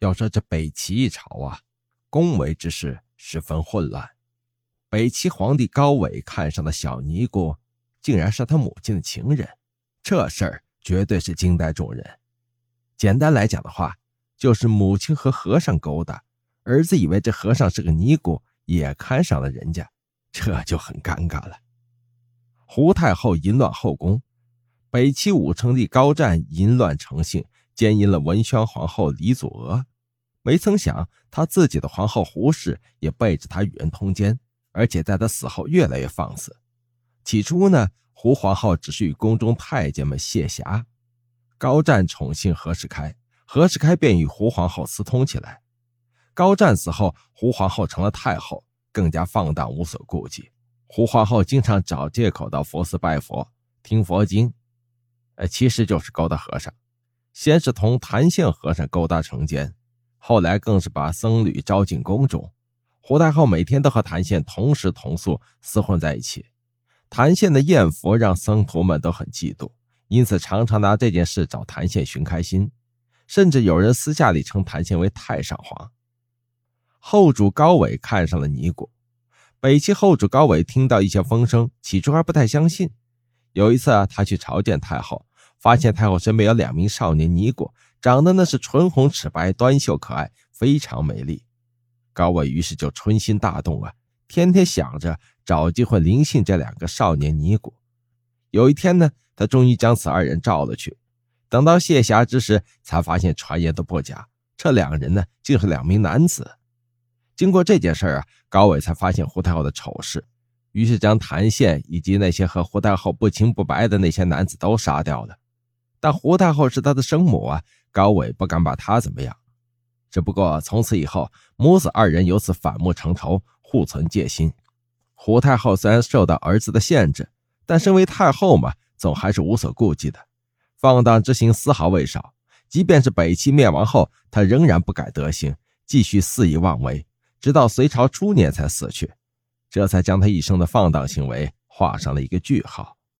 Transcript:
要说这北齐一朝啊，宫闱之事十分混乱。北齐皇帝高纬看上的小尼姑，竟然是他母亲的情人，这事儿绝对是惊呆众人。简单来讲的话，就是母亲和和尚勾搭，儿子以为这和尚是个尼姑，也看上了人家，这就很尴尬了。胡太后淫乱后宫，北齐武成帝高湛淫乱成性，奸淫了文宣皇后李祖娥，没曾想他自己的皇后胡氏也背着他与人通奸。而且在他死后越来越放肆。起初呢，胡皇后只是与宫中太监们卸侠，高湛宠幸何世开，何世开便与胡皇后私通起来。高湛死后，胡皇后成了太后，更加放荡无所顾忌。胡皇后经常找借口到佛寺拜佛、听佛经，呃，其实就是勾搭和尚。先是同谭县和尚勾搭成奸，后来更是把僧侣招进宫中。胡太后每天都和谭宪同食同宿，厮混在一起。谭宪的艳福让僧徒们都很嫉妒，因此常常拿这件事找谭宪寻开心，甚至有人私下里称谭宪为太上皇。后主高纬看上了尼姑，北齐后主高纬听到一些风声，起初还不太相信。有一次啊，他去朝见太后，发现太后身边有两名少年尼姑，长得那是唇红齿白、端秀可爱，非常美丽。高伟于是就春心大动啊，天天想着找机会临幸这两个少年尼姑。有一天呢，他终于将此二人召了去。等到卸侠之时，才发现传言都不假，这两人呢，竟是两名男子。经过这件事啊，高伟才发现胡太后的丑事，于是将谭宪以及那些和胡太后不清不白的那些男子都杀掉了。但胡太后是他的生母啊，高伟不敢把她怎么样。只不过从此以后，母子二人由此反目成仇，互存戒心。胡太后虽然受到儿子的限制，但身为太后嘛，总还是无所顾忌的，放荡之心丝毫未少。即便是北齐灭亡后，她仍然不改德行，继续肆意妄为，直到隋朝初年才死去，这才将她一生的放荡行为画上了一个句号。